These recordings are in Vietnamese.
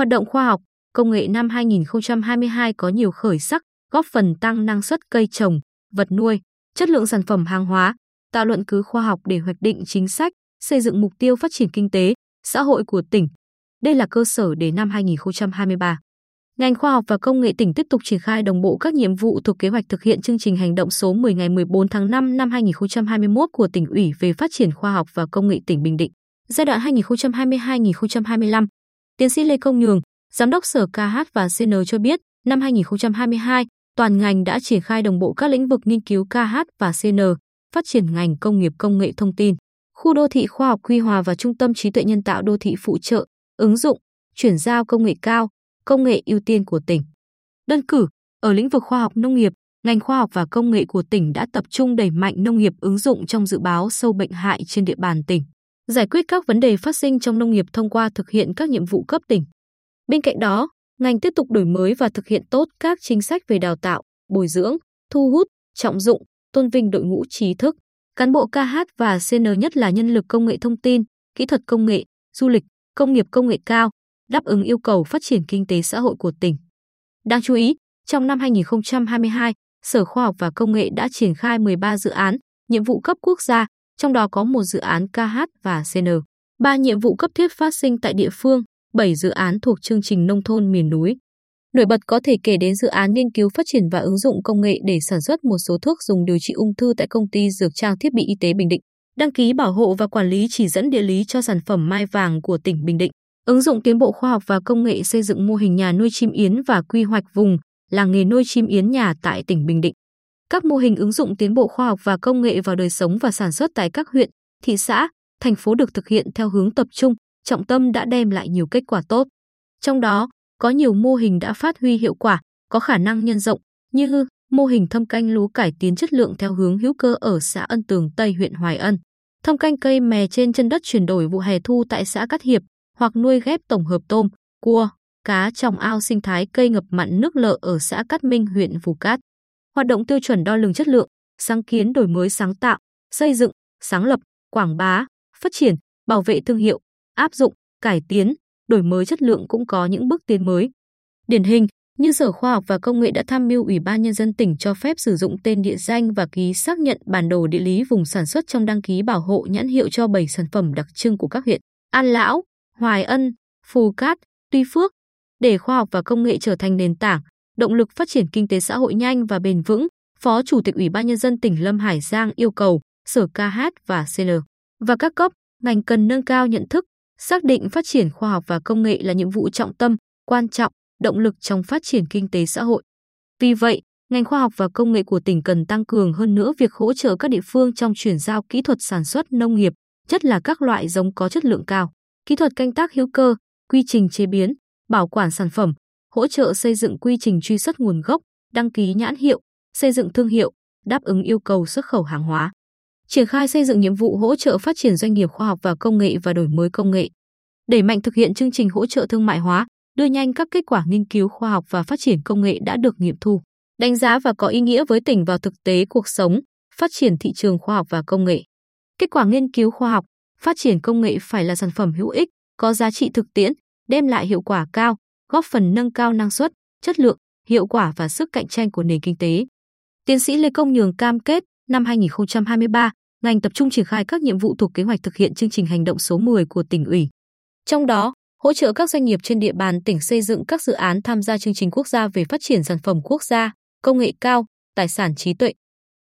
Hoạt động khoa học, công nghệ năm 2022 có nhiều khởi sắc, góp phần tăng năng suất cây trồng, vật nuôi, chất lượng sản phẩm hàng hóa, tạo luận cứ khoa học để hoạch định chính sách, xây dựng mục tiêu phát triển kinh tế, xã hội của tỉnh. Đây là cơ sở để năm 2023. Ngành khoa học và công nghệ tỉnh tiếp tục triển khai đồng bộ các nhiệm vụ thuộc kế hoạch thực hiện chương trình hành động số 10 ngày 14 tháng 5 năm 2021 của tỉnh ủy về phát triển khoa học và công nghệ tỉnh Bình Định, giai đoạn 2022-2025. Tiến sĩ Lê Công Nhường, Giám đốc Sở KH và CN cho biết, năm 2022, toàn ngành đã triển khai đồng bộ các lĩnh vực nghiên cứu KH và CN, phát triển ngành công nghiệp công nghệ thông tin, khu đô thị khoa học quy hòa và trung tâm trí tuệ nhân tạo đô thị phụ trợ, ứng dụng, chuyển giao công nghệ cao, công nghệ ưu tiên của tỉnh. Đơn cử, ở lĩnh vực khoa học nông nghiệp, ngành khoa học và công nghệ của tỉnh đã tập trung đẩy mạnh nông nghiệp ứng dụng trong dự báo sâu bệnh hại trên địa bàn tỉnh, giải quyết các vấn đề phát sinh trong nông nghiệp thông qua thực hiện các nhiệm vụ cấp tỉnh. Bên cạnh đó, ngành tiếp tục đổi mới và thực hiện tốt các chính sách về đào tạo, bồi dưỡng, thu hút, trọng dụng, tôn vinh đội ngũ trí thức, cán bộ KH và CN nhất là nhân lực công nghệ thông tin, kỹ thuật công nghệ, du lịch, công nghiệp công nghệ cao, đáp ứng yêu cầu phát triển kinh tế xã hội của tỉnh. Đáng chú ý, trong năm 2022, Sở Khoa học và Công nghệ đã triển khai 13 dự án, nhiệm vụ cấp quốc gia, trong đó có một dự án KH và CN, ba nhiệm vụ cấp thiết phát sinh tại địa phương, 7 dự án thuộc chương trình nông thôn miền núi. Nổi bật có thể kể đến dự án nghiên cứu phát triển và ứng dụng công nghệ để sản xuất một số thuốc dùng điều trị ung thư tại công ty dược trang thiết bị y tế Bình Định, đăng ký bảo hộ và quản lý chỉ dẫn địa lý cho sản phẩm mai vàng của tỉnh Bình Định, ứng dụng tiến bộ khoa học và công nghệ xây dựng mô hình nhà nuôi chim yến và quy hoạch vùng làng nghề nuôi chim yến nhà tại tỉnh Bình Định. Các mô hình ứng dụng tiến bộ khoa học và công nghệ vào đời sống và sản xuất tại các huyện, thị xã, thành phố được thực hiện theo hướng tập trung, trọng tâm đã đem lại nhiều kết quả tốt. Trong đó, có nhiều mô hình đã phát huy hiệu quả, có khả năng nhân rộng, như mô hình thâm canh lúa cải tiến chất lượng theo hướng hữu cơ ở xã Ân Tường Tây huyện Hoài Ân, thâm canh cây mè trên chân đất chuyển đổi vụ hè thu tại xã Cát Hiệp, hoặc nuôi ghép tổng hợp tôm, cua, cá trong ao sinh thái cây ngập mặn nước lợ ở xã Cát Minh huyện Phù Cát. Hoạt động tiêu chuẩn đo lường chất lượng, sáng kiến đổi mới sáng tạo, xây dựng, sáng lập, quảng bá, phát triển, bảo vệ thương hiệu, áp dụng, cải tiến, đổi mới chất lượng cũng có những bước tiến mới. Điển hình, như Sở Khoa học và Công nghệ đã tham mưu Ủy ban Nhân dân tỉnh cho phép sử dụng tên địa danh và ký xác nhận bản đồ địa lý vùng sản xuất trong đăng ký bảo hộ nhãn hiệu cho 7 sản phẩm đặc trưng của các huyện An Lão, Hoài Ân, Phù Cát, Tuy Phước, để khoa học và công nghệ trở thành nền tảng, động lực phát triển kinh tế xã hội nhanh và bền vững, Phó Chủ tịch Ủy ban Nhân dân tỉnh Lâm Hải Giang yêu cầu Sở KH và CL và các cấp, ngành cần nâng cao nhận thức, xác định phát triển khoa học và công nghệ là nhiệm vụ trọng tâm, quan trọng, động lực trong phát triển kinh tế xã hội. Vì vậy, ngành khoa học và công nghệ của tỉnh cần tăng cường hơn nữa việc hỗ trợ các địa phương trong chuyển giao kỹ thuật sản xuất nông nghiệp, nhất là các loại giống có chất lượng cao, kỹ thuật canh tác hữu cơ, quy trình chế biến, bảo quản sản phẩm, hỗ trợ xây dựng quy trình truy xuất nguồn gốc, đăng ký nhãn hiệu, xây dựng thương hiệu, đáp ứng yêu cầu xuất khẩu hàng hóa triển khai xây dựng nhiệm vụ hỗ trợ phát triển doanh nghiệp khoa học và công nghệ và đổi mới công nghệ, đẩy mạnh thực hiện chương trình hỗ trợ thương mại hóa, đưa nhanh các kết quả nghiên cứu khoa học và phát triển công nghệ đã được nghiệm thu, đánh giá và có ý nghĩa với tỉnh vào thực tế cuộc sống, phát triển thị trường khoa học và công nghệ. Kết quả nghiên cứu khoa học, phát triển công nghệ phải là sản phẩm hữu ích, có giá trị thực tiễn, đem lại hiệu quả cao, góp phần nâng cao năng suất, chất lượng, hiệu quả và sức cạnh tranh của nền kinh tế. Tiến sĩ Lê Công Nhường cam kết năm 2023, ngành tập trung triển khai các nhiệm vụ thuộc kế hoạch thực hiện chương trình hành động số 10 của tỉnh ủy. Trong đó, hỗ trợ các doanh nghiệp trên địa bàn tỉnh xây dựng các dự án tham gia chương trình quốc gia về phát triển sản phẩm quốc gia, công nghệ cao, tài sản trí tuệ.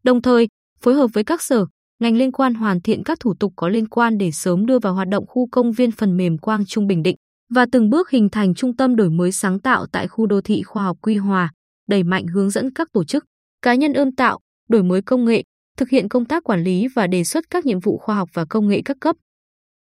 Đồng thời, phối hợp với các sở, ngành liên quan hoàn thiện các thủ tục có liên quan để sớm đưa vào hoạt động khu công viên phần mềm Quang Trung Bình Định và từng bước hình thành trung tâm đổi mới sáng tạo tại khu đô thị khoa học Quy Hòa, đẩy mạnh hướng dẫn các tổ chức, cá nhân ươm tạo, đổi mới công nghệ, thực hiện công tác quản lý và đề xuất các nhiệm vụ khoa học và công nghệ các cấp,